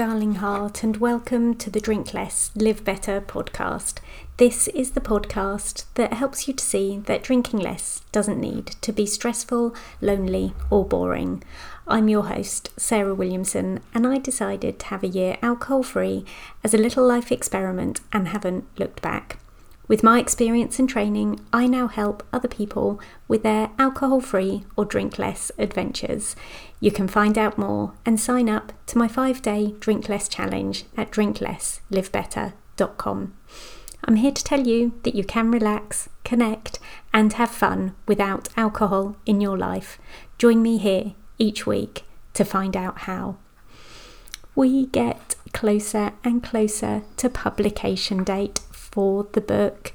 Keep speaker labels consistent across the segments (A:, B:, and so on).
A: darling heart, and welcome to the Drink Less, Live Better podcast. This is the podcast that helps you to see that drinking less doesn't need to be stressful, lonely, or boring. I'm your host, Sarah Williamson, and I decided to have a year alcohol free as a little life experiment and haven't looked back. With my experience and training, I now help other people with their alcohol free or drink less adventures. You can find out more and sign up to my five day Drink Less challenge at drinklesslivebetter.com. I'm here to tell you that you can relax, connect, and have fun without alcohol in your life. Join me here each week to find out how. We get closer and closer to publication date for the book.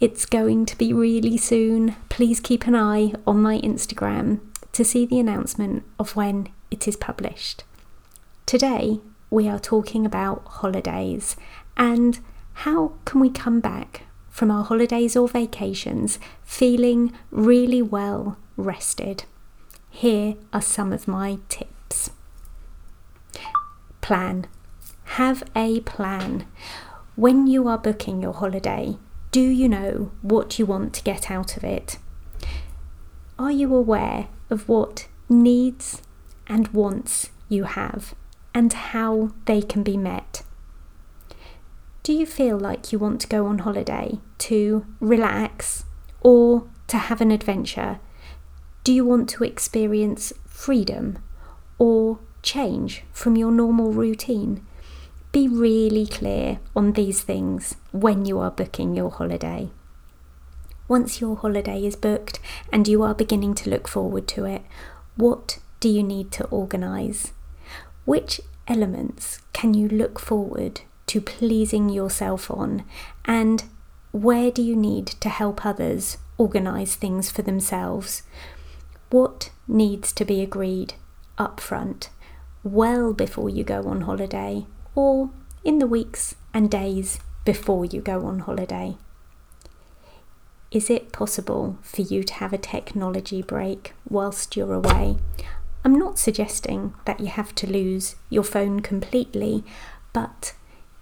A: It's going to be really soon. Please keep an eye on my Instagram to see the announcement of when it is published. Today, we are talking about holidays and how can we come back from our holidays or vacations feeling really well rested. Here are some of my tips. Plan. Have a plan. When you are booking your holiday, do you know what you want to get out of it? Are you aware of what needs and wants you have and how they can be met? Do you feel like you want to go on holiday to relax or to have an adventure? Do you want to experience freedom or change from your normal routine? Be really clear on these things when you are booking your holiday. Once your holiday is booked and you are beginning to look forward to it, what do you need to organise? Which elements can you look forward to pleasing yourself on? And where do you need to help others organise things for themselves? What needs to be agreed up front, well before you go on holiday, or in the weeks and days before you go on holiday? Is it possible for you to have a technology break whilst you're away? I'm not suggesting that you have to lose your phone completely, but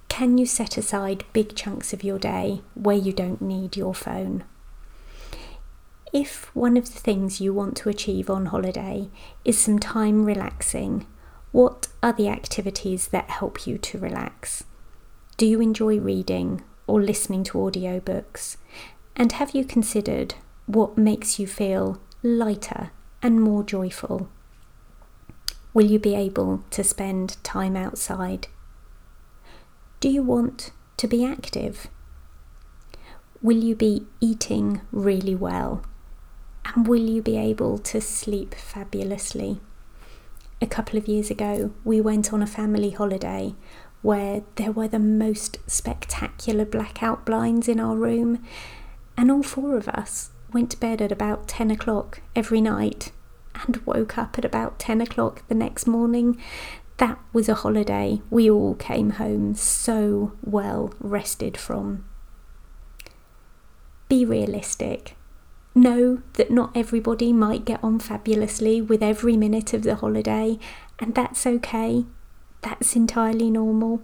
A: can you set aside big chunks of your day where you don't need your phone? If one of the things you want to achieve on holiday is some time relaxing, what are the activities that help you to relax? Do you enjoy reading or listening to audiobooks? And have you considered what makes you feel lighter and more joyful? Will you be able to spend time outside? Do you want to be active? Will you be eating really well? And will you be able to sleep fabulously? A couple of years ago, we went on a family holiday where there were the most spectacular blackout blinds in our room, and all four of us went to bed at about 10 o'clock every night and woke up at about 10 o'clock the next morning. That was a holiday we all came home so well rested from. Be realistic. Know that not everybody might get on fabulously with every minute of the holiday, and that's okay. That's entirely normal.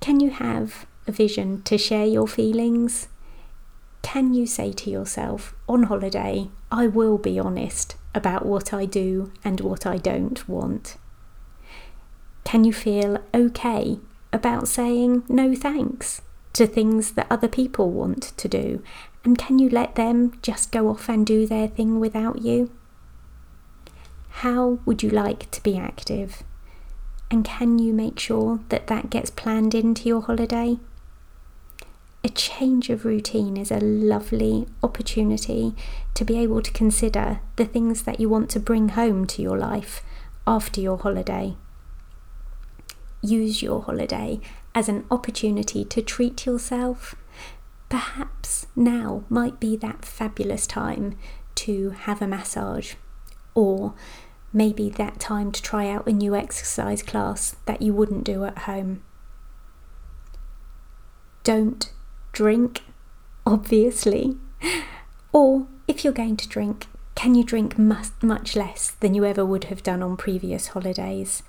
A: Can you have a vision to share your feelings? Can you say to yourself, on holiday, I will be honest about what I do and what I don't want? Can you feel okay about saying no thanks to things that other people want to do and can you let them just go off and do their thing without you? How would you like to be active? And can you make sure that that gets planned into your holiday? A change of routine is a lovely opportunity to be able to consider the things that you want to bring home to your life after your holiday. Use your holiday as an opportunity to treat yourself perhaps now might be that fabulous time to have a massage, or maybe that time to try out a new exercise class that you wouldn't do at home. Don't drink, obviously, or if you're going to drink, can you drink much, less than you ever would have done on previous holidays?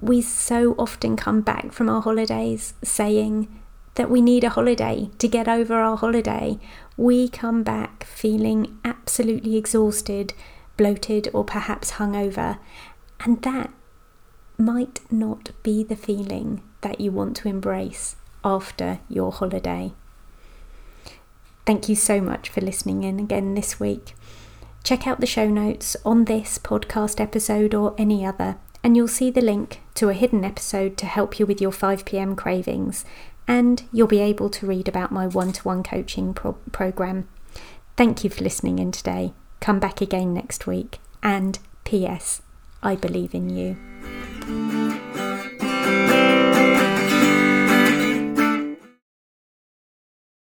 A: we so often come back from our holidays saying that we need a holiday to get over our holiday. We come back feeling absolutely exhausted, bloated, or perhaps hungover, and that might not be the feeling that you want to embrace after your holiday. Thank you so much for listening in again this week. Check out the show notes on this podcast episode or any other, and you'll see the link to a hidden episode to help you with your 5pm cravings, and you'll be able to read about my one to one coaching pro- program. Thank you for listening in today. Come back again next week, and P.S. I believe in you.